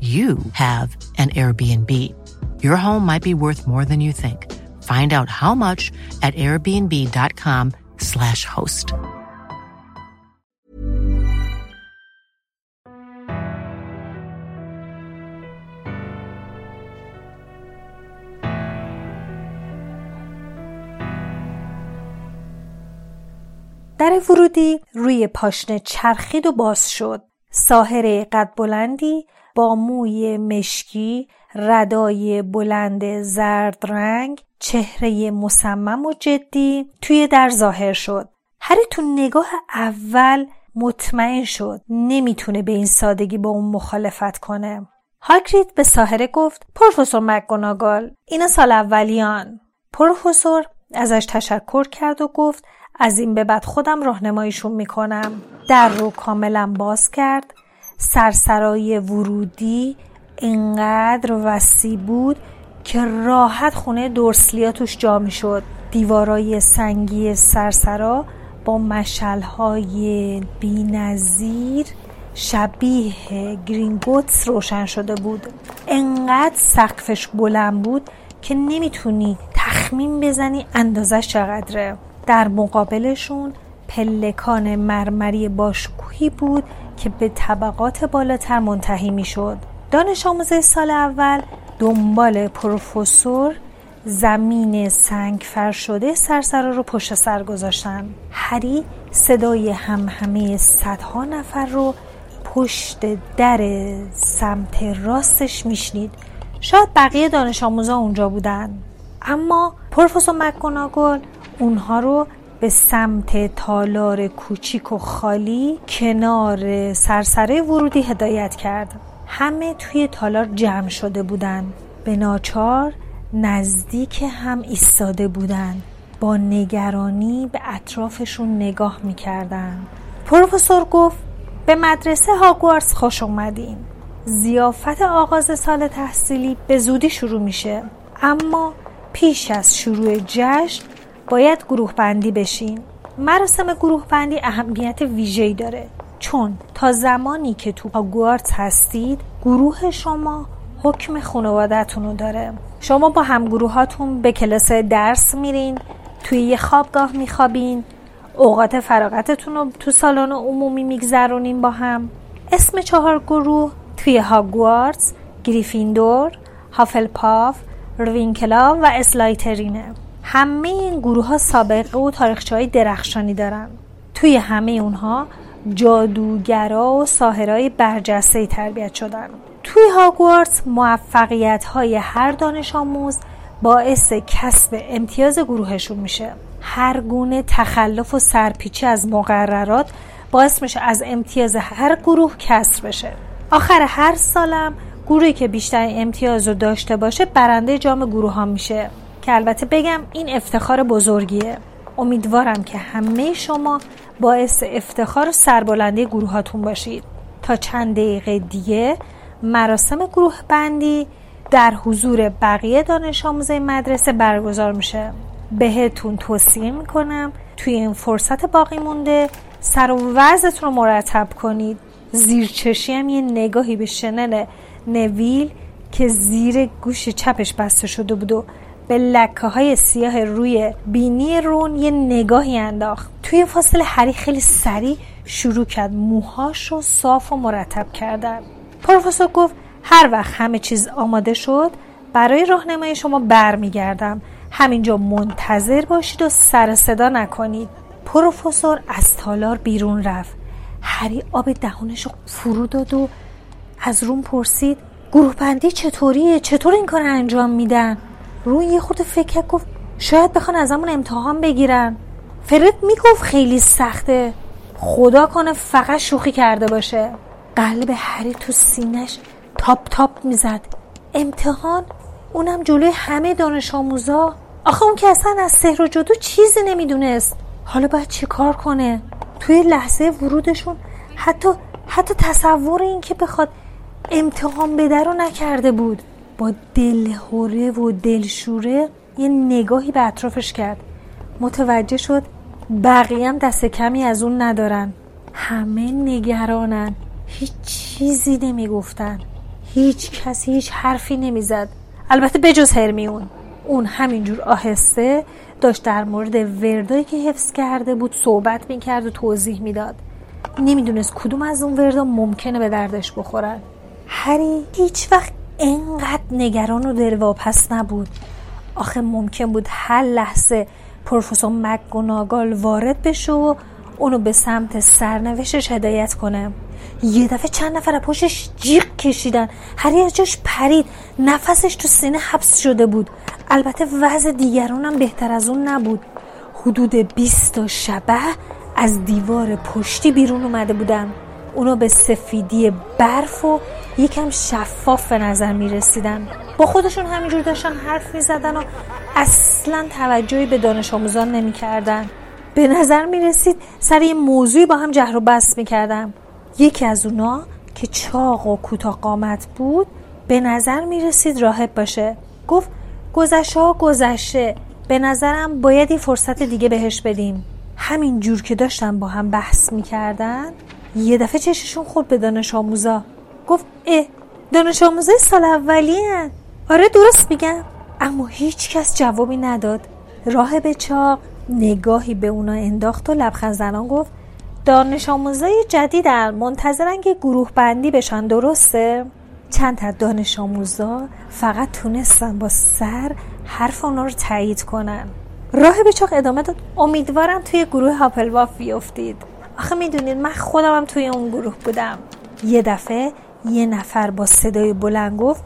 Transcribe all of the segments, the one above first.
you have an Airbnb. Your home might be worth more than you think. Find out how much at airbnb.com/slash host. در ورودی روی پاشنه چرخید و باز شد. ساهره قد بلندی با موی مشکی ردای بلند زرد رنگ چهره مصمم و جدی توی در ظاهر شد. هری تو نگاه اول مطمئن شد نمی‌تونه به این سادگی با اون مخالفت کنه. هاگرید به ساهره گفت پروفسور مکگوناگال اینا سال اولیان. پروفسور ازش تشکر کرد و گفت از این به بعد خودم راهنماییشون می‌کنم. در رو کاملا باز کرد. سرسرای ورودی انقدر وسیع بود که راحت خونه دورسلیا توش جا می شد دیوارای سنگی سرسرا با مشلهای بینظیر شبیه گرینگوتس روشن شده بود. انقدر سقفش بلند بود که نمی‌تونی تخمین بزنی اندازش چقدره. در مقابلشون پلکان مرمری باشکوهی بود که به طبقات بالاتر منتهی می شد. دانش آموزه سال اول دنبال پروفسور زمین سنگ فر شده سرسرا رو پشت سر گذاشتن. هری صدای همه صدها نفر رو پشت در سمت راستش میشنید. شاید بقیه دانش آموزا اونجا بودن. اما پروفسور مکگوناگل اونها رو به سمت تالار کوچیک و خالی کنار سرسره ورودی هدایت کرد. همه توی تالار جمع شده بودند به ناچار نزدیک هم ایستاده بودند با نگرانی به اطرافشون نگاه می‌کردن. پروفسور گفت به مدرسه هاگوارس خوش اومدین. زیافت آغاز سال تحصیلی به زودی شروع میشه. اما پیش از شروع جشن باید گروه بندی بشین مراسم گروه بندی اهمیت ویژه‌ای داره. چون تا زمانی که تو هاگوارتس هستید گروه شما حکم خانوادهتون رو داره. شما با همگروهاتون به کلاس درس میرین توی یه خوابگاه میخوابین اوقات فراغتتون رو تو سالن عمومی میگذرونین با هم. اسم چهار گروه توی هاگوارتس گریفیندور هافلپاف روینکلا و اسلایترینه. همه این گروه ها سابقه و تاریخچه های درخشانی دارن. توی همه اونها جادوگرا و ساهرای برجسته تربیت شدن. توی هاگوارتس موفقیت های هر دانش آموز باعث کسب امتیاز گروهشون میشه. هر گونه تخلف و سرپیچی از مقررات باعث میشه از امتیاز هر گروه کسر بشه. آخر هر سالم گروهی که بیشتر امتیاز رو داشته باشه برنده جام گروه ها میشه. که البته بگم این افتخار بزرگیه. امیدوارم که همه شما باعث افتخار و سربلندی گروهاتون باشید. تا چند دقیقه دیگه مراسم گروه بندی در حضور بقیه دانش آموزه مدرسه برگزار میشه. بهتون توصیه می‌کنم توی این فرصت باقی مونده سر و وضعتون رو مرتب کنید. زیر چشی هم یه نگاهی به شنل نویل که زیر گوش چپش بسته شده بود و به لکه های سیاه روی بینی رون یه نگاهی انداخت. توی فاصله هری خیلی سریع شروع کرد موهاش رو صاف و مرتب کردن. پروفسور گفت هر وقت همه چیز آماده شد برای راهنمایی شما برمیگردم. همینجا منتظر باشید و سر صدا نکنید. پروفسور از تالار بیرون رفت. هری آب دهانش رو فرو داد و از روم پرسید گروه بندی چطوریه؟ چطور این کار انجام میدن؟ روی یه خود فکر گفت شاید بخوان ازمون امتحان بگیرن. فرد می‌گفت خیلی سخته. خدا کنه فقط شوخی کرده باشه. قلب هری تو سینش تاپ تاپ می‌زد. امتحان؟ اونم جلوی همه دانش آموزا؟ آخه اون که اصلا از سحر و جادو چیزی نمی‌دونست. حالا باید چی کار کنه؟ توی لحظه ورودشون حتی حتی تصور این که بخواد امتحان بده رو نکرده بود. با دلهوره و دلشوره یه نگاهی به اطرافش کرد. متوجه شد بقیه هم دست کمی از اون ندارن. همه نگرانن. هیچ چیزی نمی‌گفتن. هیچ کسی هیچ حرفی نمی‌زد. البته بجز هرمیون. اون همینجور آهسته داشت در مورد وردایی که حفظ کرده بود صحبت می‌کرد و توضیح می‌داد. نمی‌دونست کدوم از اون وردا ممکنه به دردش بخورن. هری هیچ وقت انقدر نگران و دلواپس نبود. آخه ممکن بود هر لحظه پروفسور مکگوناگال وارد بشه و اونو به سمت سرنوشتش هدایت کنه. یه دفعه چند نفر پشتش جیغ کشیدن. هری از جاش پرید. نفسش تو سینه حبس شده بود. البته وضع دیگران بهتر از اون نبود. حدود 20 تا شبه از دیوار پشتی بیرون اومده بودن. اونا به سفیدی برف و یکم شفاف به نظر می رسیدن با خودشون همینجور داشتن حرف می زدن و اصلا توجهی به دانش آموزان نمی کردن. به نظر می رسید سر یه موضوعی با هم جهر و بست می کردن. یکی از اونا که چاق و کوتاه قامت بود به نظر می رسید راهب باشه گفت گذشته ها گذشته به نظرم باید یه فرصت دیگه بهش بدیم همین جور که داشتن با هم بحث می‌کردن یه دفعه چششون خورد به دانش آموزا. گفت اه دانش آموزای سال اولی هن. آره درست میگم. اما هیچ کس جوابی نداد. راه به چاق نگاهی به اونا انداخت و لبخند زنان گفت دانش آموزای جدیدن منتظرن که گروه بندی بشن درسته؟ چند تا دانش آموزا فقط تونستن با سر حرف اونا رو تایید کنن. راه به چاق ادامه داد. امیدوارم توی گروه هاپلواف بیفتید. آخه می‌دونید من خودم هم توی اون گروه بودم. یه دفعه یه نفر با صدای بلند گفت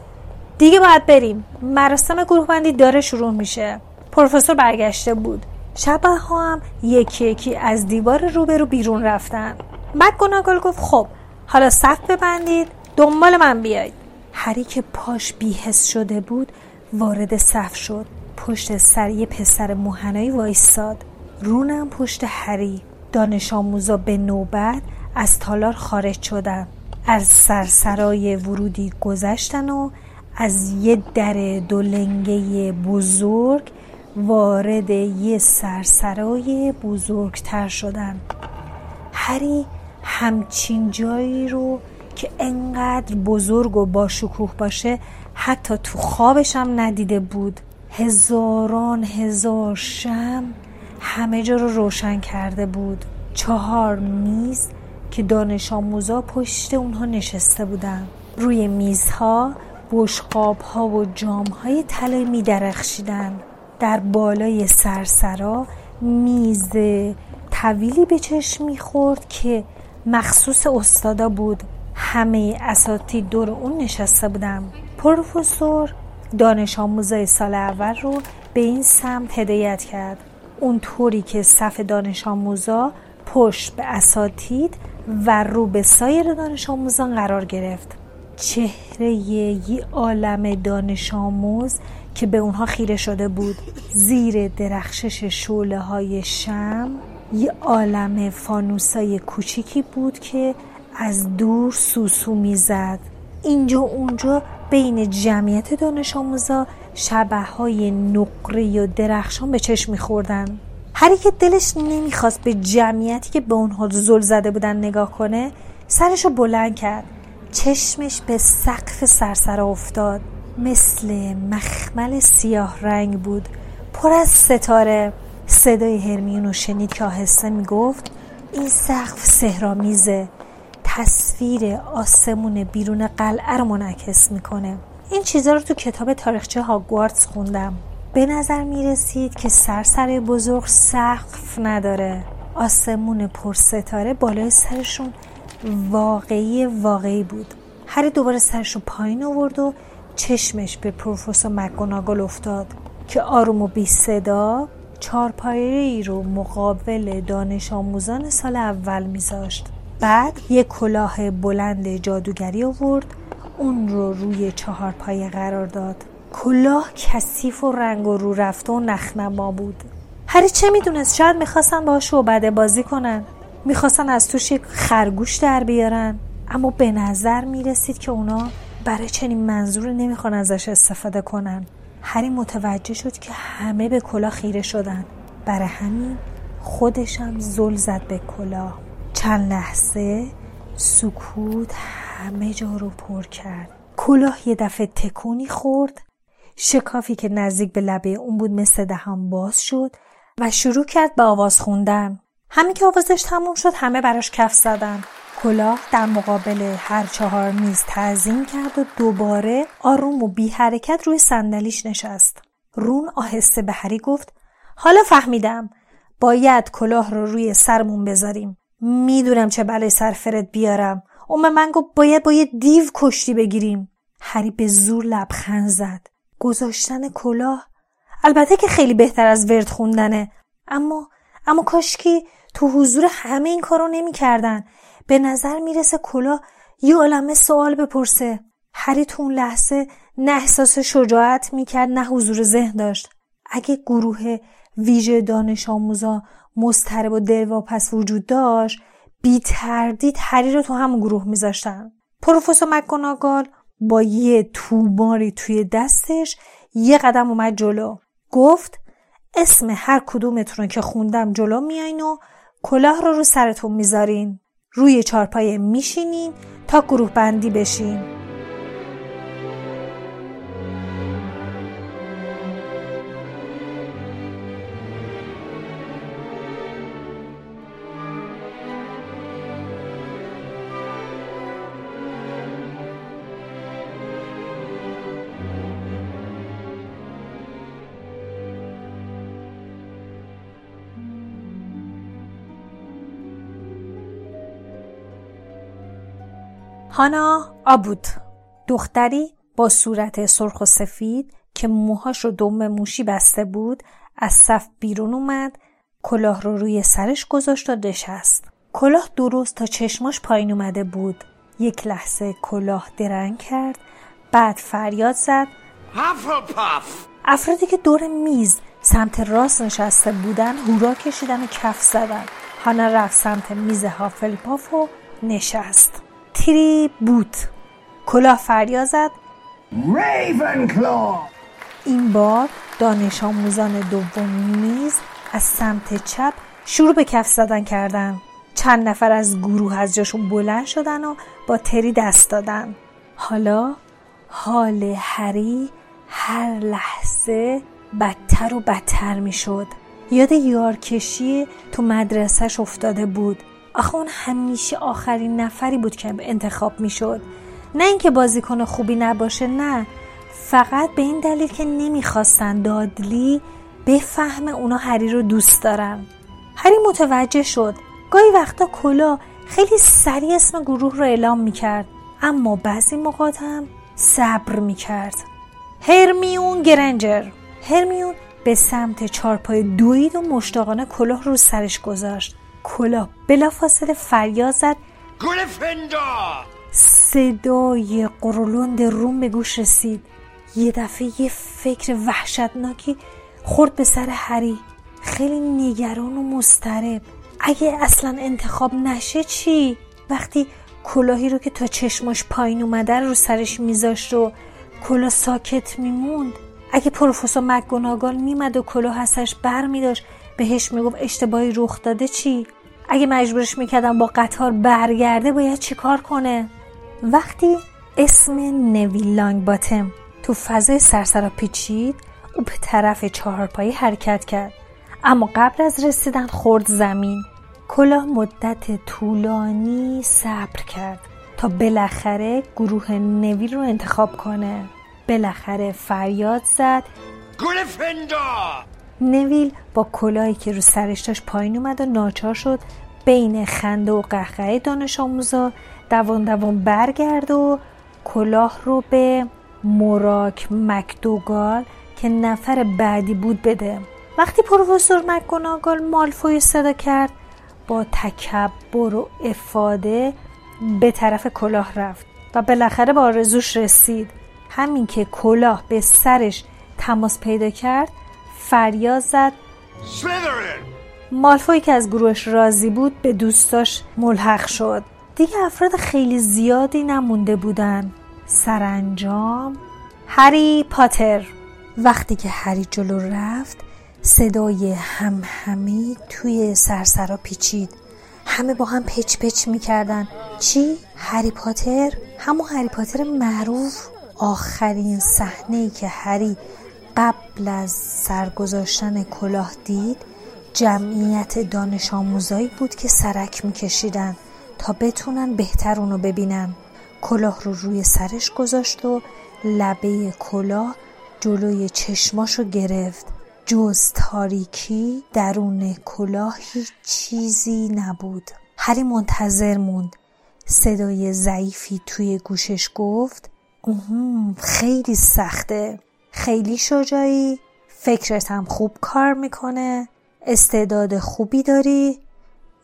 دیگه باید بریم. مراسم گروه بندی داره شروع میشه. پروفسور برگشته بود. شبه ها هم یکی یکی از دیوار روبرو بیرون رفتن. مک گناگل گفت خب حالا صف ببندید دنبال من بیاید هری که پاش بیهس شده بود وارد صف شد. پشت سر یه پسر موهنایی وایستاد. رونم پشت هری. دانش آموزا به نوبت از تالار خارج شدن از سرسرای ورودی گذشتن و از یه در دولنگه بزرگ وارد یه سرسرای بزرگتر شدن هری همچین جایی رو که انقدر بزرگ و با شکوه باشه حتی تو خوابش هم ندیده بود. هزاران هزار شم همه جا رو روشن کرده بود. چهار میز که دانش آموزا پشت اونها نشسته بودن. روی میزها بشقاب ها و جام های طلایی می درخشیدن در بالای سرسرا میز طویلی به چشم می‌خورد که مخصوص استادا بود. همه اساتید دور اون نشسته بودم پروفسور دانش آموزای سال اول رو به این سمت هدایت کرد. اونطوری که صف دانش آموزا پشت به اساتید و رو به سایر دانش آموزان قرار گرفت. چهره یه عالم دانش آموز که به اونها خیره شده بود. زیر درخشش شوله های شم یه عالم فانوسای کوچیکی بود که از دور سوسو می‌زد. اینجا اونجا بین جمعیت دانش آموزا شبه های نقری و درخشان به چشم میخوردن. هری که دلش نمی‌خواست به جمعیتی که به اونها زل زده بودن نگاه کنه سرشو بلند کرد. چشمش به سقف سرسر افتاد. مثل مخمل سیاه رنگ بود. پر از ستاره. صدای هرمیون شنید که آهسته می‌گفت این سقف سهرامیزه تصویر آسمون بیرون قلعه رو منعکس می‌کنه. این چیزا رو تو کتاب تاریخچه هاگوارتس خوندم. به نظر می‌رسید که سرسره بزرگ سقف نداره. آسمون پر ستاره بالای سرشون واقعی واقعی بود. هری دوباره سرش رو پایین آورد و چشمش به پروفسور مکگوناگل افتاد که آروم و بی صدا رو مقابل دانش آموزان سال اول میذاشت. بعد یک کلاه بلند جادوگری آورد اون رو روی چهار پایه قرار داد. کلاه کثیف و رنگ و رو رفته و نخنما بود. هری چه می‌دونست؟ شاید می‌خواستن با شعبده بازی کنن. می‌خواستن از توش یک خرگوش در بیارن. اما به نظر می‌رسید که اونا برای چنین منظور نمی‌خوان ازش استفاده کنن. هری متوجه شد که همه به کلاه خیره شدن. برای همین خودشم زل زد به کلاه. چند لحظه سکوت همه جا رو پر کرد. کلاه یه دفعه تکونی خورد. شکافی که نزدیک به لبه اون بود مثل دهان باز شد و شروع کرد به آواز خوندن. همین که آوازش تموم شد همه براش کف زدن. کلاه در مقابل هر چهار میز تعظیم کرد و دوباره آروم و بی حرکت روی صندلیش نشست. رون آهسته به هری گفت حالا فهمیدم. باید کلاه رو روی سرمون بذاریم. می‌دونم چه بلای سرفرت بیارم. اون من گفت باید باید دیو کشتی بگیریم. هری به زور لبخند زد. گذاشتن کلاه؟ البته که خیلی بهتر از ورد خوندنه. اما اما کاشکی تو حضور همه این کارو نمی‌کردن. به نظر می‌رسه کلاه یه عالمه سوال بپرسه. هری تو اون لحظه نه احساس شجاعت می‌کرد نه حضور ذهن داشت. اگه گروه ویژه دانش آموزا مضطرب و دلواپس وجود داشت بی تردید هری رو تو همون گروه میذاشتن. پروفسور مکگوناگال با یه توماری توی دستش یه قدم اومد جلو. گفت اسم هر کدومتون که خوندم جلو میاین و کلاه رو رو سرتون می‌ذارین. روی چارپایه میشینین تا گروه بندی بشین. هانا آبود. دختری با صورت سرخ و سفید که موهاش رو دم موشی بسته بود از صف بیرون اومد کلاه رو روی سرش گذاشت و نشست. کلاه درست تا چشماش پایین اومده بود. یک لحظه کلاه درنگ کرد بعد فریاد زد. افرادی که دور میز سمت راست نشسته بودن هورا کشیدن و کف زدن. هانا رفت سمت میز هافلپاف و نشست. تری بود کلاه فریاد زد. این بار دانش آموزان دوم میز از سمت چپ شروع به کف زدن کردن. چند نفر از گروه از جاشون بلند شدن و با تری دست دادن. حالا حال هری هر لحظه بدتر و بدتر می شد یاد یارکشی تو مدرسهش افتاده بود. آخه اون همیشه آخرین نفری بود که انتخاب می‌شد. نه اینکه بازیکن خوبی نباشه نه. فقط به این دلیل که نمی‌خواستن دادلی بفهمه اونا هری رو دوست دارن. هری متوجه شد. گاهی وقتا کلا خیلی سریع اسم گروه رو اعلام می‌کرد. اما بعضی موقات هم صبر می‌کرد. هرمیون گرنجر. هرمیون به سمت چارپای دوید و مشتاقانه کلاه رو سرش گذاشت. کلاه بلافاصله فریاد زد. صدای قرولند روم به گوش رسید. یه دفعه یه فکر وحشتناکی خورد به سر هری. خیلی نگران و مسترب اگه اصلا انتخاب نشه چی؟ وقتی کلاهی رو که تا چشماش پایین اومده رو سرش میذاشت و کلاه ساکت میموند. اگه پروفسور مکگوناگال میمد و کلاه هستش بر میداشت بهش می‌گفت اشتباهی رخ داده چی؟ اگه مجبورش می‌کردم با قطار برگرده باید چیکار کنه؟ وقتی اسم نویل لانگ باتم تو فضای سرسرا پیچید او به طرف چهارپایی حرکت کرد. اما قبل از رسیدن خورد زمین. کلاه مدت طولانی صبر کرد تا بالاخره گروه نویل رو انتخاب کنه. بالاخره فریاد زد. نویل با کلاهی که رو سرش داشت پایین اومد و ناچار شد بین خنده و قهقه دانش آموزا دوان دوان برگرد و کلاه رو به موراک مکدوگال که نفر بعدی بود بده. وقتی پروفسور مکگوناگال مالفوی صدا کرد با تکبر و افاده به طرف کلاه رفت و بالاخره به آرزوش رسید. همین که کلاه به سرش تماس پیدا کرد فریاد زد مالفوی که از گروهش راضی بود به دوستاش ملحق شد. دیگه افراد خیلی زیادی نمونده بودن. سرانجام هری پاتر. وقتی که هری جلو رفت صدای هم همی توی سرسرا پیچید. همه با هم پچ پچ می‌کردن. چی؟ هری پاتر؟ همون هری پاتر معروف. آخرین صحنه ای که هری قبل از سرگذاشتن کلاه دید جمعیت دانش آموزایی بود که سرک میکشیدن تا بتونن بهتر اونو ببینن. کلاه رو روی سرش گذاشت و لبه کلاه جلوی چشماشو گرفت. جز تاریکی درون کلاه هیچ چیزی نبود. هری منتظر موند. صدای ضعیفی توی گوشش گفت خیلی سخته. خیلی شجاعی فکرت هم خوب کار می‌کنه استعداد خوبی داری.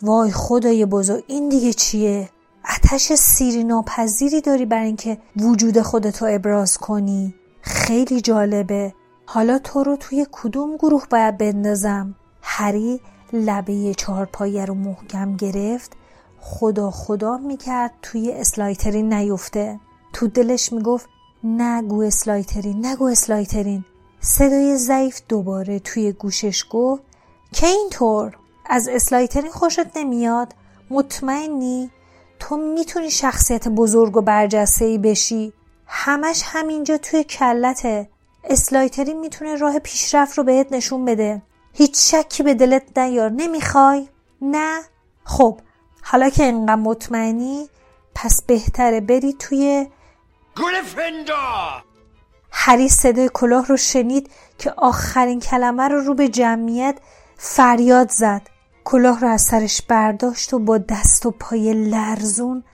وای خدای بزرگ این دیگه چیه؟ اتش سیری ناپذیری داری بر اینکه وجود خودتو ابراز کنی. خیلی جالبه. حالا تو رو توی کدوم گروه باید بندازم؟ هری لبه چهارپایه رو محکم گرفت. خدا خدا می‌کرد توی اسلایترین نیفته. تو دلش می‌گفت نگو اسلایترین نگو اسلایترین. صدای ضعیف دوباره توی گوشش گفت که اینطور از اسلایترین خوشت نمیاد. مطمئنی؟ تو می‌تونی شخصیت بزرگ و برجسته ای بشی. همش همینجا توی کلته. اسلایترین می‌تونه راه پیشرفت رو بهت نشون بده. هیچ شکی به دلت نیار. نمی‌خوای؟ نه؟ خب حالا که انقدر مطمئنی پس بهتره بری توی گریفندور هری صدای کلاه رو شنید که آخرین کلمه رو رو به جمعیت فریاد زد. کلاه رو از سرش برداشت و با دست و پای لرزون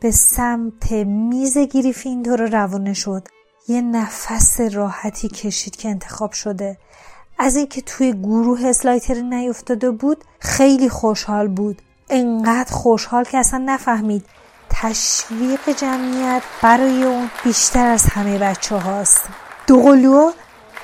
به سمت میز گریفیندور روانه شد. یه نفس راحتی کشید که انتخاب شده. از اینکه توی گروه اسلایتر نیفتاده بود خیلی خوشحال بود. انقدر خوشحال که اصلا نفهمید تشویق جمعیت برای اون بیشتر از همه بچه هاست دوقلوها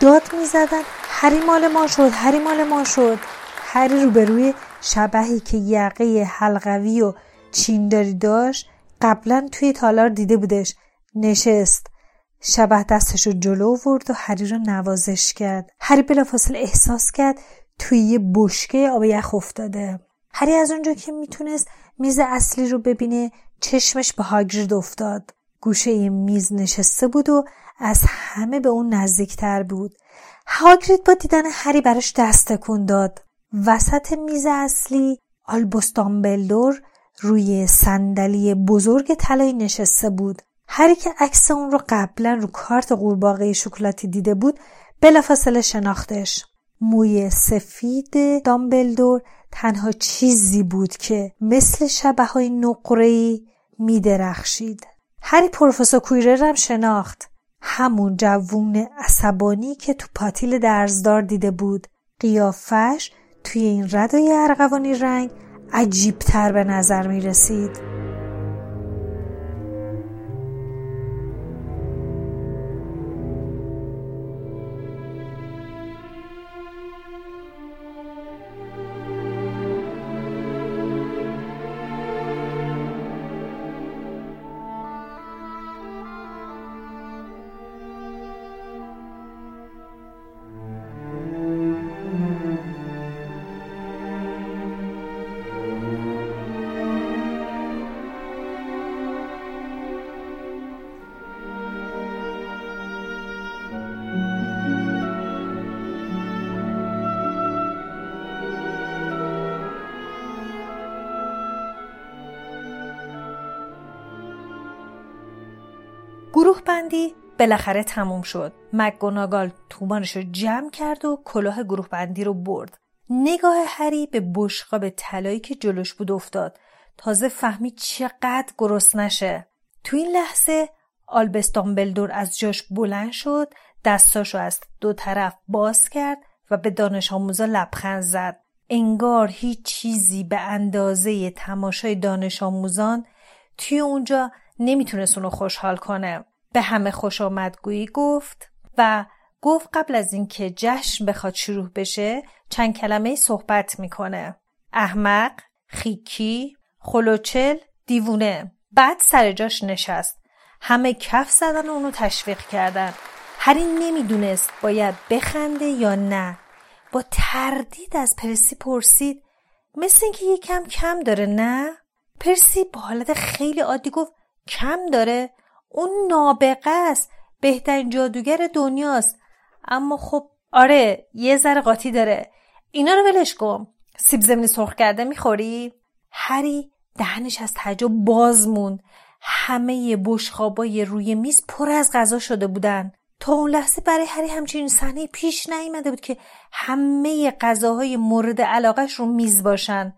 داد می زدن هری مال ما شد هری مال ما شد. هری روبروی شبهی که یقه حلقوی و چینداری داشت قبلا توی تالار دیده بودش. نشست. شبه دستش رو جلو ورد و هری رو نوازش کرد. هری بلافاصله احساس کرد توی یه بشکه آب یخ افتاده. هری از اونجا که می‌تونست میز اصلی رو ببینه چشمش به هاگرید افتاد. گوشه میز نشسته بود و از همه به اون نزدیکتر بود. هاگرید با دیدن هری براش دست تکون داد. وسط میز اصلی آلبوس دامبلدور روی صندلی بزرگ طلایی نشسته بود. هری که عکس اون رو قبلا رو کارت قورباغه شکلاتی دیده بود بلافاصله شناختش. موی سفید دامبلدور تنها چیزی بود که مثل شبه های نقرهی می درخشید. هری پروفسور کویرر هم شناخت. همون جوون عصبانی که تو پاتیل درزدار دیده بود. قیافش توی این ردای ارغوانی رنگ عجیبتر به نظر می رسید. بالاخره تموم شد. مکگوناگال تومانش رو جمع کرد و کلاه گروه بندی رو برد. نگاه هری به بشقاب طلایی که جلوش بود افتاد. تازه فهمید چقدر گرست نشه. تو این لحظه آلبس دامبلدور از جاش بلند شد دستاشو از دو طرف باز کرد و به دانش آموزا لبخند زد. انگار هیچ چیزی به اندازه تماشای دانش آموزان توی اونجا نمی‌تونست اونو خوشحال کنه. به همه خوش آمدگویی گفت و گفت قبل از اینکه جشن بخواد شروع بشه چند کلمه صحبت می‌کنه. احمق خیکی خلوچل دیوونه. بعد سر جاش نشست. همه کف زدن و اونو تشویق کردن. هری نمی‌دونست باید بخنده یا نه. با تردید از پرسی پرسید مثل اینکه یه کم کم داره نه؟ پرسی با حالت خیلی عادی گفت کم داره؟ اون نابغه است. بهترین جادوگر دنیاست. اما خب آره یه ذره قاطی داره. اینا رو ولش کن. سیب زمینی سرخ کرده می‌خوری؟ هری دهنش از تعجب باز موند. همه بشخابای روی میز پر از غذا شده بودن. تا اون لحظه برای هری همچین صحنه پیش نیامده بود که همه غذاهای مورد علاقش رو میز باشن.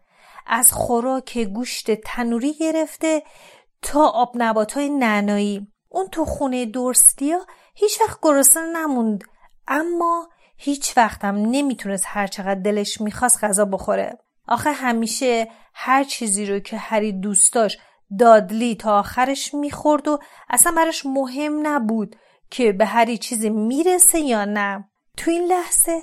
از خوراک گوشت تنوری گرفته تا آب نبات های نعنایی. اون تو خونه دورستیا هیچ وقت گرسنه نموند. اما هیچ وقتم نمی‌تونست هر چقدر دلش می‌خواست غذا بخوره. آخه همیشه هر چیزی رو که هری دوست داشت دادلی تا آخرش می‌خورد و اصلا براش مهم نبود که به هری چیزی می‌رسه یا نه. تو این لحظه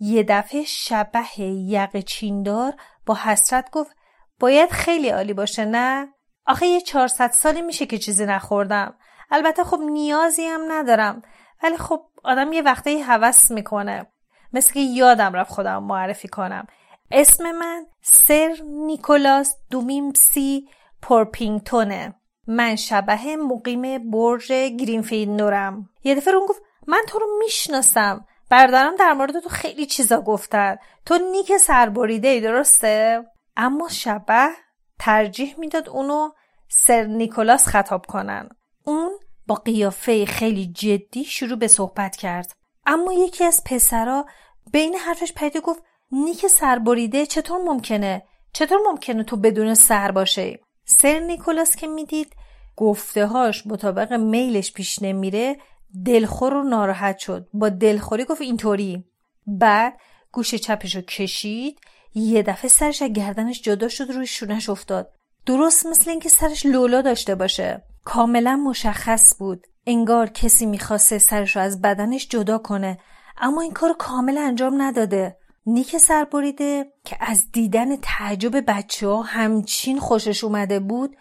یه دفعه شبه یق چیندار با حسرت گفت باید خیلی عالی باشه نه؟ آخه یه چهارصد سالی میشه که چیزی نخوردم. البته خب نیازی هم ندارم. ولی خب آدم یه وقته هوس می‌کنه. مثل که یادم رفت خودم معرفی کنم. اسم من سر نیکولاس دومیمسی پورپینگتونه. من شبه مقیم برج گرینفیندورم یه دفعه اون گفت من تو رو می‌شناسم. بردارم در مورد تو خیلی چیزا گفتن. تو نیک سربریده ای درسته؟ اما شبه ترجیح می‌داد اونو سر نیکولاس خطاب کنن. اون با قیافه خیلی جدی شروع به صحبت کرد. اما یکی از پسرا بین حرفش پیدا گفت نیک سربریده چطور ممکنه؟ چطور ممکنه تو بدون سر باشه؟ سر نیکولاس که می‌دید گفته هاش مطابق میلش پیش نمیره دلخور و ناراحت شد. با دلخوری گفت اینطوری. بعد گوش چپش رو کشید یه دفعه سرش از گردنش جدا شد روی شونش افتاد. درست مثل اینکه سرش لولا داشته باشه. کاملا مشخص بود. انگار کسی می‌خواسته سرش رو از بدنش جدا کنه. اما این کار کامل انجام نداده. نیک سربریده که از دیدن تعجب بچه ها همچین خوشش اومده بود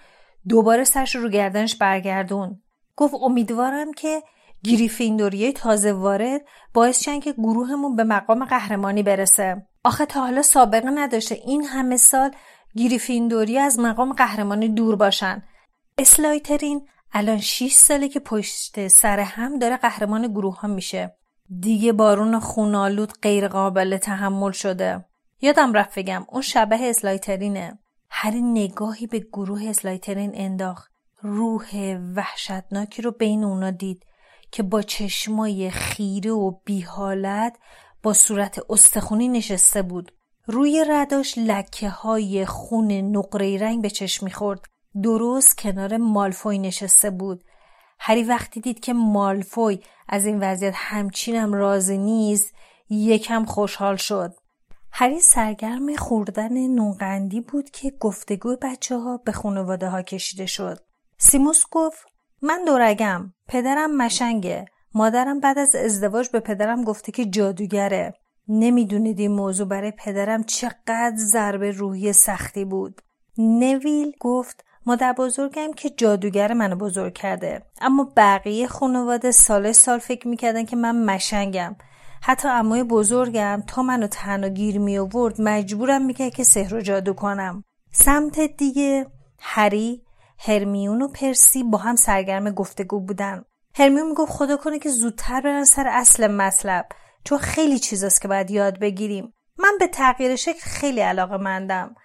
دوباره سرش رو گردنش برگردون. گفت امیدوارم که گریفیندوریه تازه وارد باعث شن که گروهمون به مقام قهرمانی برسه. آخه تا حالا سابقه نداشته. این همه سال گریفیندوری از مقام قهرمانی دور باشن. اسلایترین الان 6 ساله که پشت سر هم داره قهرمان گروه ها میشه. دیگه بارون خونالود غیر قابل تحمل شده. یادم رفت بگم اون شبه اسلایترینه. هر نگاهی به گروه اسلایترین انداخت. روح وحشتناکی رو بین اونا دید که با چشمای خیره و بیحالت با صورت استخونی نشسته بود. روی رداش لکه های خون نقره رنگ به چشم می‌خورد. درست کنار مالفوی نشسته بود. هری وقتی دید که مالفوی از این وضعیت همچینم راضی نیست یکم خوشحال شد. هری سرگرم خوردن نونقندی بود که گفتگو بچه ها به خانواده ها کشیده شد. سیموس گفت من دورگم پدرم مشنگه. مادرم بعد از ازدواج به پدرم گفته که جادوگره. نمی‌دونید این موضوع برای پدرم چقدر ضربه روحی سختی بود. نویل گفت مادر بزرگم که جادوگر منو بزرگ کرده اما بقیه خانواده سال سال فکر می‌کردن که من مشنگم. حتی امای بزرگم تا منو تنها گیر می آورد مجبورم می‌کرد که سحر و جادو کنم. سمت دیگه هری هرمیون و پرسی با هم سرگرم گفتگو بودن. هرمیون می‌گفت خدا کنه که زودتر برن سر اصل مطلب. چون خیلی چیزاست که باید یاد بگیریم. من به تغییر شکل خیلی علاقه مندم.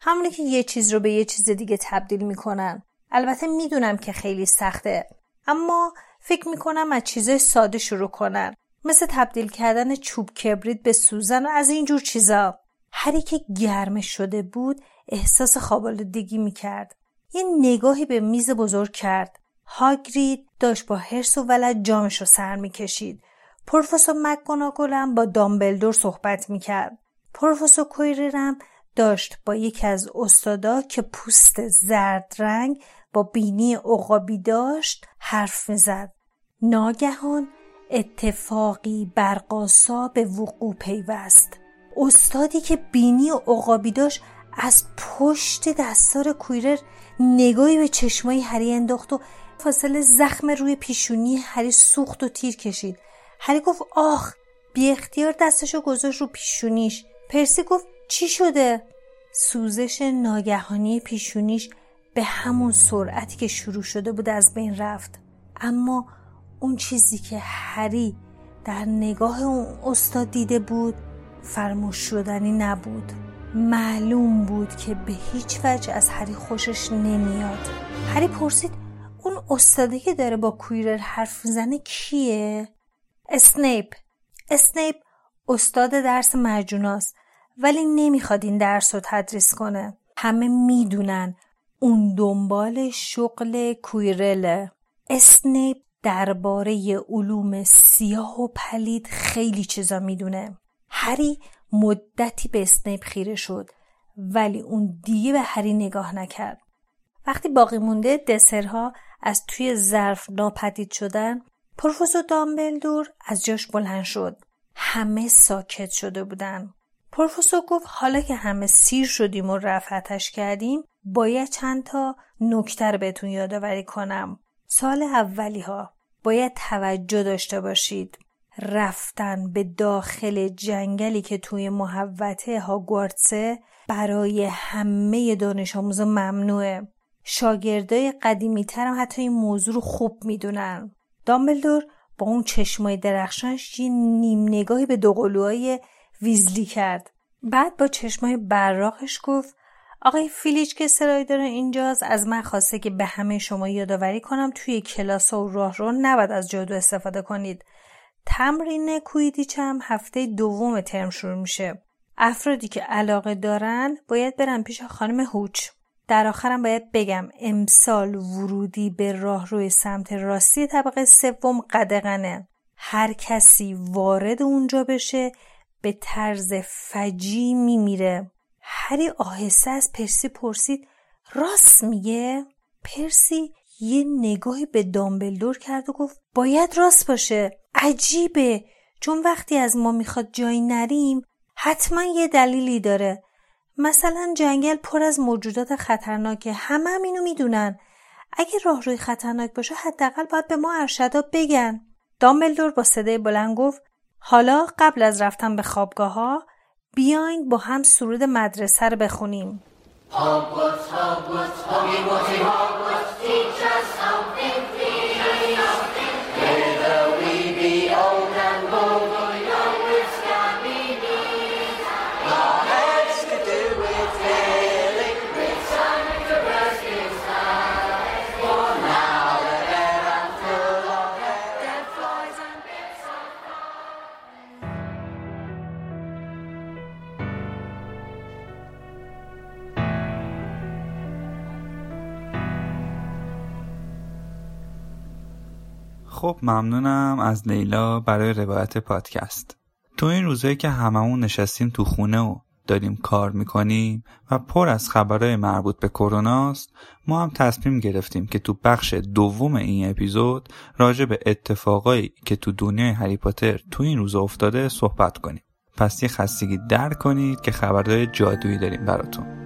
همونی که یه چیز رو به یه چیز دیگه تبدیل می‌کنن. البته می‌دونم که خیلی سخته. اما فکر می‌کنم از چیزای ساده شروع کنن. مثل تبدیل کردن چوب کبریت به سوزن و از اینجور چیزا. هری که گرمه شده بود احساس خوابالودگی می‌کرد. یه نگاهی به میز بزرگ کرد. هاگرید داشت با هرس و ولد جامش رو سر می‌کشید. پروفسور مکگوناگل با دامبلدور صحبت می‌کرد. پروفسور کویررم داشت با یکی از استادا که پوست زرد رنگ با بینی عقابی داشت حرف می‌زد. ناگهان اتفاقی برقاسا به وقوع پیوست. استادی که بینی عقابی داشت از پشت دستار کویرر نگاهی به چشمای هری انداخت و فاصله زخم روی پیشونی هری سوخت و تیر کشید. هری گفت آخ بی اختیار دستشو گذاشت رو پیشونیش پرسی گفت چی شده؟ سوزش ناگهانی پیشونیش به همون سرعتی که شروع شده بود از بین رفت اما اون چیزی که هری در نگاه اون استاد دیده بود فرموش شدنی نبود معلوم بود که به هیچ وجه از هری خوشش نمیاد هری پرسید اون استاده که داره با کویرل حرف می‌زنه کیه؟ اسنیپ. اسنیپ استاد درس معجوناست ولی نمی‌خواد این درس رو تدریس کنه. همه می‌دونن اون دنبال شغل کویرله. اسنیپ درباره علوم سیاه و پلید خیلی چیزا می‌دونه. هری مدتی به اسنیپ خیره شد ولی اون دیگه به هری نگاه نکرد. وقتی باقی مونده دسرها از توی ظرف ناپدید شدن پروفسور دامبلدور از جاش بلند شد. همه ساکت شده بودن. پروفسور گفت حالا که همه سیر شدیم و رفعتش کردیم باید چند تا نکتر بهتون یادآوری کنم. سال اولی ها باید توجه داشته باشید. رفتن به داخل جنگلی که توی محوطه هاگوارتسه برای همه دانش آموزا ممنوعه. شاگردای قدیمی ترم حتی این موضوع رو خوب می‌دونن. دامبلدور با اون چشمای درخشانش یه نیم نگاهی به دوقلوهای ویزلی کرد. بعد با چشمای براقش گفت آقای فیلیچ که سرای داره اینجاست از من خواسته که به همه شما یادآوری کنم توی کلاس و راه رو نباید از جادو استفاده کنید. تمرین کویدیچ هم هفته دوم ترم شروع میشه. افرادی که علاقه دارن باید برن پیش خانم هوچ. در آخرم باید بگم امسال ورودی به راه روی سمت راستی طبقه سوم قدغنه. هر کسی وارد اونجا بشه به طرز فجی میمیره. هری آهسته از پرسی پرسید راست میگه؟ پرسی یه نگاهی به دامبلدور کرد و گفت باید راست باشه. عجیبه. چون وقتی از ما می‌خواد جایی نریم حتما یه دلیلی داره. مثلا جنگل پر از موجودات خطرناکه همه هم اینو می‌دونن اگه راه روی خطرناک باشه حداقل باید به ما ارشدا بگن دامبلدور با صدای بلند گفت حالا قبل از رفتن به خوابگاه ها بیاین با هم سرود مدرسه رو بخونیم خب ممنونم از لیلا برای روایت پادکست. تو این روزایی که هممون نشستیم تو خونه و داریم کار می‌کنیم و پر از خبرهای مربوط به کروناست ما هم تصمیم گرفتیم که تو بخش دوم این اپیزود راجع به اتفاقایی که تو دنیای هری پاتر تو این روزا افتاده صحبت کنیم. پس یه خستگی در کنید که خبرهای جادویی داریم براتون.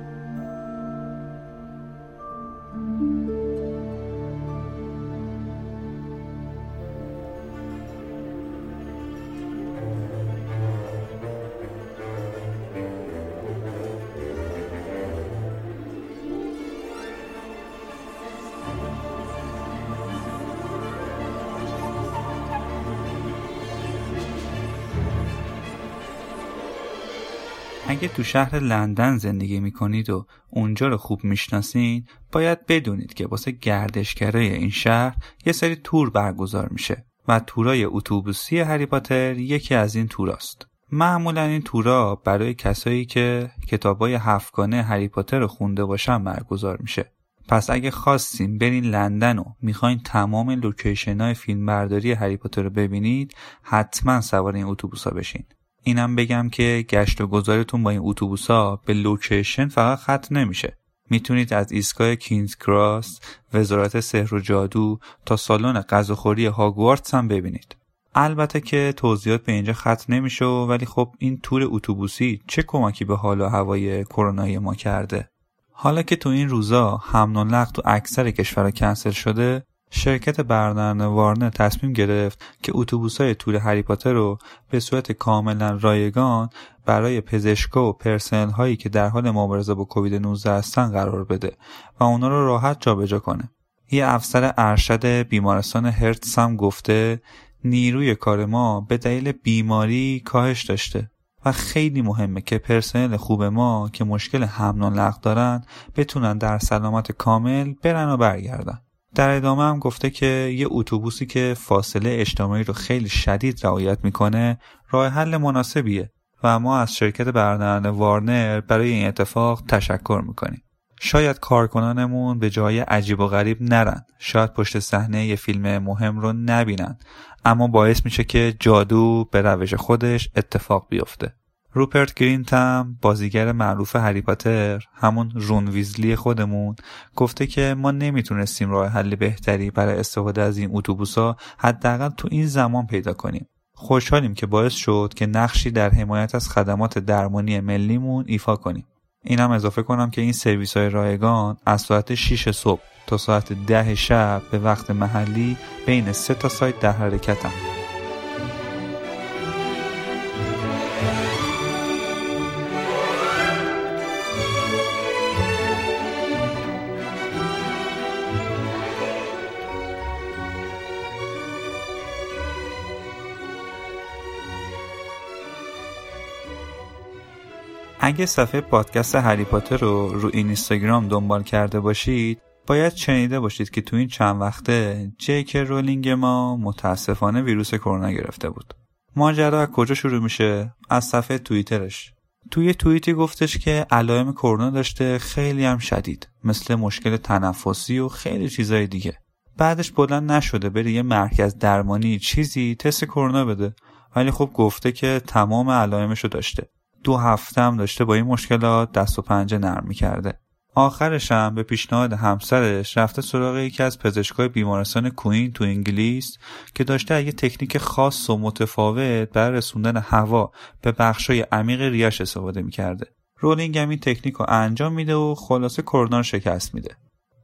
اگه تو شهر لندن زندگی می‌کنید و اونجا رو خوب می‌شناسین باید بدونید که واسه گردشگرای این شهر یه سری تور برگزار میشه و تورای اتوبوسی هری پاتر یکی از این توراست. معمولا این تورا برای کسایی که کتابای هفتگانه هری پاتر رو خونده باشن برگزار میشه. پس اگه خواستیم برین لندن و می‌خواین تمام لوکیشن های فیلم برداری هری پاتر رو ببینید حتما سوار این اتوبوس بشین. اینم بگم که گشت و گذارتون با این اتوبوس ها به لوکیشن فقط خط نمیشه. می‌تونید از ایستگاه کینز کراس وزارت سحر و جادو تا سالن غذاخوری هاگوارتس هم ببینید. البته که توضیحات به اینجا خط نمیشه ولی خب این تور اتوبوسی چه کمکی به حال و هوای کرونایی ما کرده؟ حالا که تو این روزا حمل و نقل تو اکثر کشورها کنسل شده شرکت برنامه وارنر تصمیم گرفت که اتوبوس‌های تور هری پاتر رو به صورت کاملا رایگان برای پزشکا و پرسنل هایی که در حال مبارزه با کووید 19 هستن قرار بده و اونا رو راحت جابجا کنه. یه افسر ارشد بیمارستان هرتس هم گفته نیروی کار ما به دلیل بیماری کاهش داشته و خیلی مهمه که پرسنل خوب ما که مشکل حمل و نقل دارن بتونن در سلامت کامل برن و برگردن در ادامه هم گفته که یه اتوبوسی که فاصله اجتماعی رو خیلی شدید رعایت می‌کنه راه حل مناسبیه و ما از شرکت برنامه وارنر برای این اتفاق تشکر می‌کنیم. شاید کارکنانمون به جای عجیب و غریب نرن. شاید پشت صحنه یه فیلم مهم رو نبینن. اما باعث میشه که جادو به روش خودش اتفاق بیفته. روپرت گرینت هم بازیگر معروف هری پاتر همون رون ویزلی خودمون گفته که ما نمی‌تونستیم راه حل بهتری برای استفاده از این اتوبوسا حداقل تو این زمان پیدا کنیم. خوشحالیم که باعث شد که نقشی در حمایت از خدمات درمانی ملیمون ایفا کنیم. اینم اضافه کنم که این سرویس های رایگان از ساعت 6 صبح تا ساعت ده شب به وقت محلی بین سه تا سایت در حرکتن. اگه صفحه پادکست هری پاتر رو رو اینستاگرام دنبال کرده باشید باید شنیده باشید که تو این چند وقته جیک رولینگ ما متاسفانه ویروس کرونا گرفته بود. ماجرا از کجا شروع میشه؟ از صفحه توییترش. توی توییتی گفتش که علائم کرونا داشته خیلی هم شدید مثل مشکل تنفسی و خیلی چیزای دیگه. بعدش بلند نشده بره یه مرکز درمانی چیزی تست کرونا بده. ولی خب گفته که تمام علائمشو داشته. دو هفته هم داشته با این مشکلات دست و پنجه نرم می‌کرده. آخرش هم به پیشنهاد همسرش رفته سراغ یکی از پزشکای بیمارستان کوین تو انگلیس که داشته یه تکنیک خاص و متفاوت برای رسوندن هوا به بخشای عمیق ریش استفاده می‌کرده. رولینگ هم این تکنیک رو انجام میده و خلاصه کرونا شکست میده.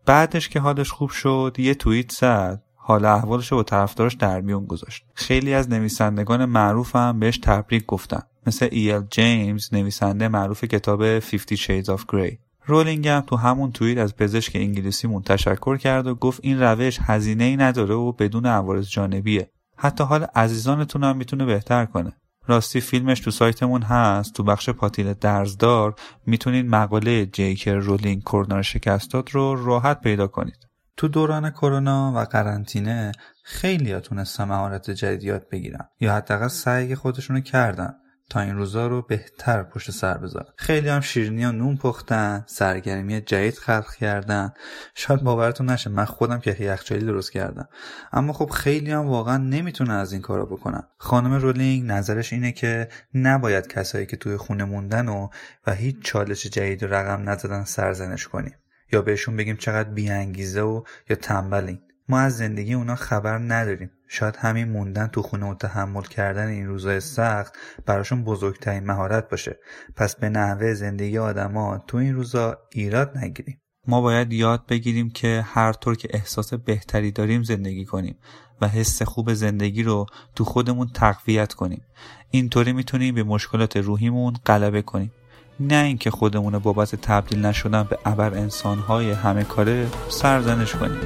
بعدش که حالش خوب شد یه توییت زد. حال احوالش رو با طرفدارش در میون گذاشت. خیلی از نویسندگان معروف هم بهش تبریک گفتن. مثل ای ال جیمز نویسنده معروف کتاب 50 Shades of Grey. رولینگ هم تو همون توییت از پزشک انگلیسیمون تشکر کرد و گفت این روش هزینه ای نداره و بدون عوارض جانبیه. حتی حال عزیزانتون هم می‌تونه بهتر کنه. راستی فیلمش تو سایتمون هست. تو بخش پاتیل درزدار می‌تونید مقاله جی کی رولینگ کرونا رو شکست داد رو راحت پیدا کنید. تو دوران کرونا و قرنطینه خیلی تونستن مهارت جدید یاد بگیرن یا حداقل سعی خودشونو کردن. تا این روزا رو بهتر پشت سر بذارن. خیلی هم شیرینی ها نون پختن سرگرمی جدید خلق کردن. شاید باورتون نشه من خودم که یخچالی درست کردم. اما خب خیلی هم واقعا نمی‌تونه از این کارا بکنن. خانم رولینگ نظرش اینه که نباید کسایی که توی خونه موندن و و هیچ چالش جدید و رقم نزدن سرزنش کنیم. یا بهشون بگیم چقدر بیانگیزه و یا تنبلین. ما از زندگی اونا خبر نداریم. شاید همین موندن تو خونه و تحمل کردن این روزای سخت براشون بزرگترین مهارت باشه. پس به نحوه زندگی آدما تو این روزا ایراد نگیریم. ما باید یاد بگیریم که هر طور که احساس بهتری داریم زندگی کنیم و حس خوب زندگی رو تو خودمون تقویت کنیم. اینطوری می‌تونیم به مشکلات روحیمون غلبه کنیم. نه اینکه خودمون بابت تبدیل نشدن به ابر انسانهای همه کاره سرزنش کنیم.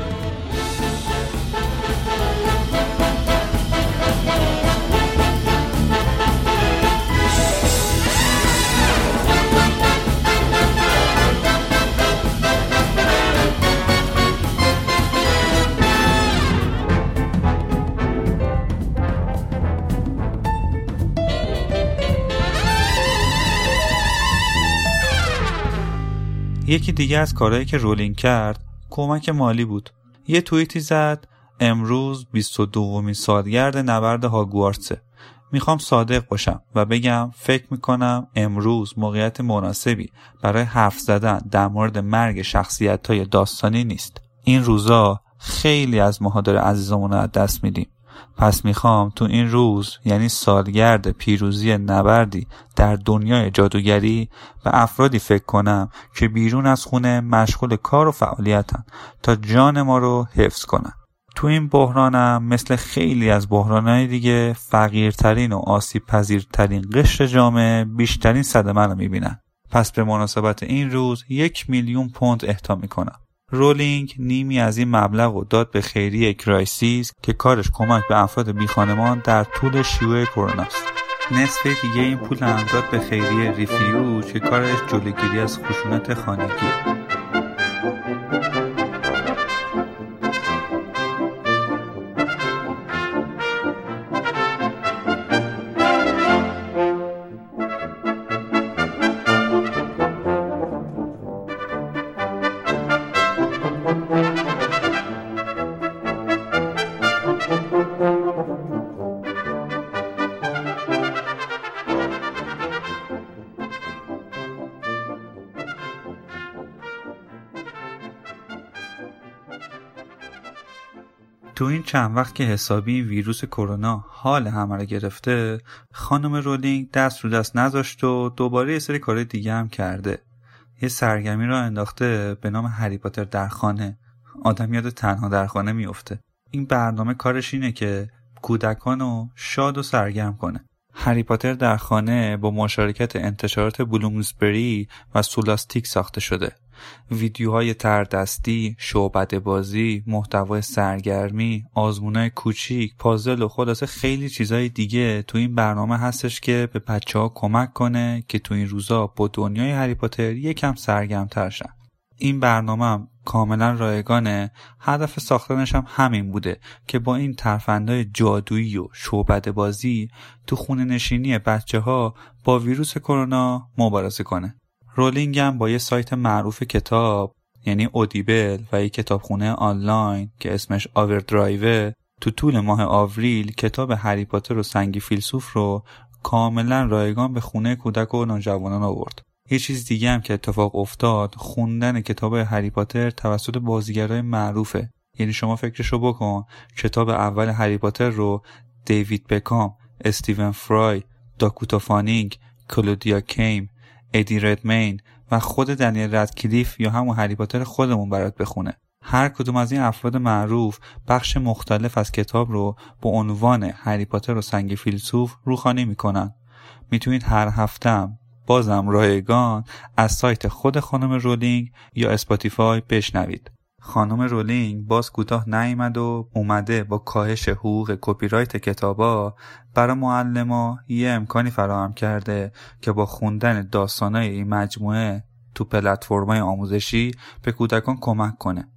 یکی دیگه از کارهایی که رولینگ کرد کمک مالی بود. یه توییتی زد امروز 22 دومین سالگرد نبرد هاگوارتسه. می‌خوام صادق باشم و بگم فکر می‌کنم امروز موقعیت مناسبی برای حرف زدن در مورد مرگ شخصیت های داستانی نیست. این روزا خیلی از مهادر عزیزمون رو از دست میدیم. پس می‌خوام تو این روز یعنی سالگرد پیروزی نبردی در دنیای جادوگری به افرادی فکر کنم که بیرون از خونه مشغول کار و فعالیتن تا جان ما رو حفظ کنن. تو این بحرانم مثل خیلی از بحرانهای دیگه فقیرترین و آسیب پذیرترین قشر جامعه بیشترین صدمه رو می‌بینن. پس به مناسبت این روز یک میلیون پوند اهدا می‌کنم. رولینگ نیمی از این مبلغ و داد به خیریه Crisis که کارش کمک به افراد بیخانمان در طول شیوع کرونا است نصف دیگه این پول هم داد به خیریه ریفیوج که کارش جلوگیری از خشونت خانگیه چند وقت که حسابی ویروس کرونا حال همه رو گرفته خانم رولینگ دست رو دست نذاشت و دوباره یه سری کار دیگه هم کرده. یه سرگرمی را انداخته به نام هری پاتر در خانه. آدم یاد تنها در خانه میفته این برنامه کارش اینه که کودکان رو شاد و سرگرم کنه. هری پاتر در خانه با مشارکت انتشارات بلومزبری و سولاستیک ساخته شده. ویدیوهای تردستی، شعبد بازی، محتوای سرگرمی، آزمونای کوچیک، پازل و خلاصه خیلی چیزهای دیگه تو این برنامه هستش که به بچه ها کمک کنه که تو این روزا با دنیای هری پاتر یکم سرگرم ترشن. این برنامه هم کاملا رایگانه هدف ساختنش هم همین بوده که با این ترفندهای جادویی و شعبد بازی تو خونه نشینی بچه ها با ویروس کرونا مبارزه کنه رولینگ هم با یه سایت معروف کتاب یعنی اودیبل و یک کتابخونه آنلاین که اسمش آوردرایوه تو طول ماه آوریل کتاب هری پاتر و سنگی فیلسوف رو کاملا رایگان به خونه کودک و نوجوانان آورد. یه چیز دیگه هم که اتفاق افتاد خوندن کتاب هری پاتر توسط بازیگرای معروفه. یعنی شما فکرشو بکن کتاب اول هری پاتر رو دیوید بکام استیون فرای داکوتا فانینگ کلودیا کیم ادی ردمین و خود دنیل ردکلیف یا همون هری پاتر خودمون برات بخونه. هر کدوم از این افراد معروف بخش مختلف از کتاب رو با عنوان هری پاتر و سنگ فیلسوف روخوانی می‌کنن. می‌تونید هر هفتم بازم رایگان از سایت خود خانم رولینگ یا Spotify بشنوید. خانم رولینگ باز کوتاه نیامد و اومده با کاهش حقوق کپی رایت کتابا برای معلما یه امکانی فراهم کرده که با خوندن داستانای این مجموعه تو پلتفرم‌های آموزشی به کودکان کمک کنه.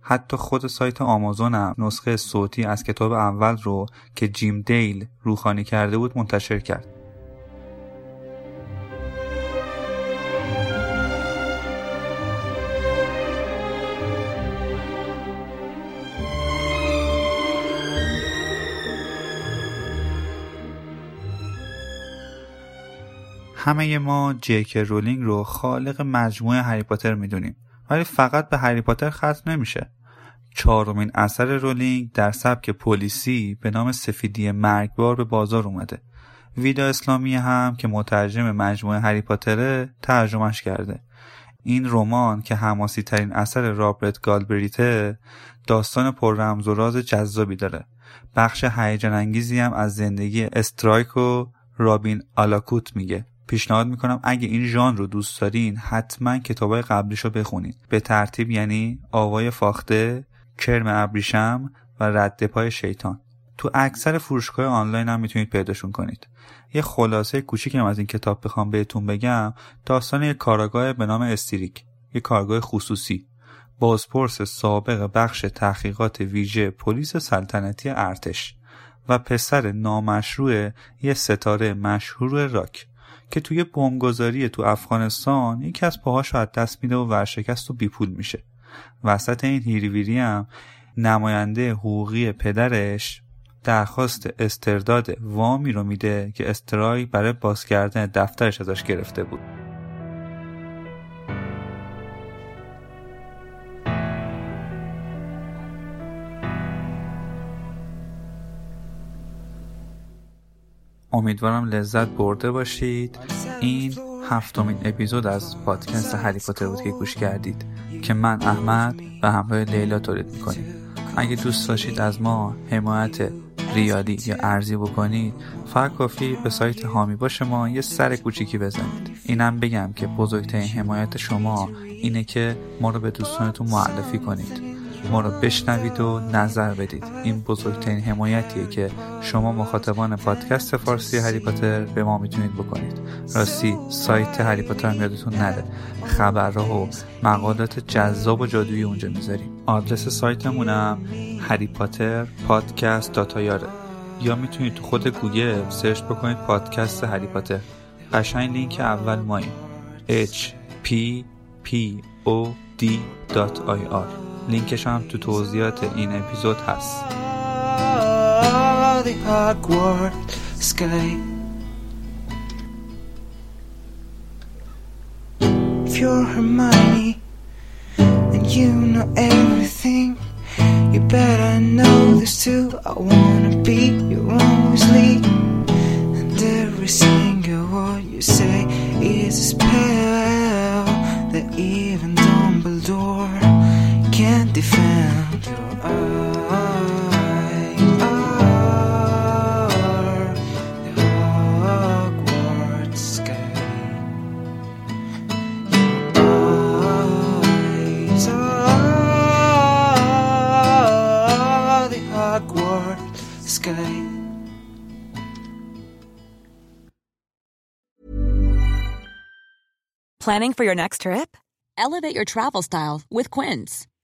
حتی خود سایت آمازون هم نسخه صوتی از کتاب اول رو که جیم دیل روخانی کرده بود منتشر کرد. همه ما جی کی رولینگ رو خالق مجموعه هری پاتر می‌دونیم. ولی فقط به هری پاتر ختم نمیشه. چهارمین اثر رولینگ در سبک پلیسی به نام سفیدی مرگبار به بازار اومده. ویدا اسلامی هم که مترجم مجموعه هری پاتره ترجمهش کرده. این رمان که حماسی ترین اثر رابرت گالبریته داستان پر رمز و راز جذابی داره. بخش هیجان انگیزی هم از زندگی استرایک و رابین آلاکوت میگه. پیشنهاد می‌کنم اگه این ژانر رو دوست دارین حتما کتابای قبلیش رو بخونید. به ترتیب یعنی آوای فاخته کرم ابریشم و رد پای شیطان. تو اکثر فروشگاه آنلاین هم می‌تونید پیداشون کنید. یه خلاصه کوچیکم از این کتاب بخوام بهتون بگم. داستان یک کاراگاه به نام استریک. یه کارگاه خصوصی. بازپرس سابق بخش تحقیقات ویژه پلیس سلطنتی ارتش و پسر نامشروع یه ستاره مشهور راک. که توی بمبگذاری تو افغانستان یکی از پاهاش از دست میده و ورشکست و بیپول میشه. وسط این هیریویری هم نماینده حقوقی پدرش درخواست استرداد وامی رو میده که استرای برای باز کردن دفترش ازش گرفته بود. امیدوارم لذت برده باشید. این هفتمین اپیزود از پادکست هری پاتر بود که گوش کردید که من احمد و همراه لیلا تولید می‌کنیم. اگه دوست داشتید از ما حمایت ریالی یا ارزی بکنید فقط کافی به سایت هامی باش ما یه سر کوچیکی بزنید. اینم بگم که بزرگترین حمایت شما اینه که ما رو به دوستانتون معرفی کنید. ما رو بشنوید و نظر بدید. این بزرگترین حمایتیه که شما مخاطبان پادکست فارسی هری پاتر به ما می‌تونید بکنید. راستی سایت هری پاتر هم یادتون نره. خبرها و مقالات جذاب و جادویی اونجا می‌ذاریم. آدرس سایتمونم Harry Potter podcast dot ir ه یا می‌تونید تو خود گوگل سرچ بکنید پادکست هری پاتر. قشنگ لینک اول ماییم. H p p o d i r. لینکش هم تو توضیحات این اپیزود هست If you're Hermione and you know everything, you better know this too. I wanna be your own Weasley, and every single word you say is a spell that even Dumbledore can't defend your are the Hogwarts sky. Your eyes are the Hogwarts sky. Planning for your next trip? Elevate your travel style with Quince.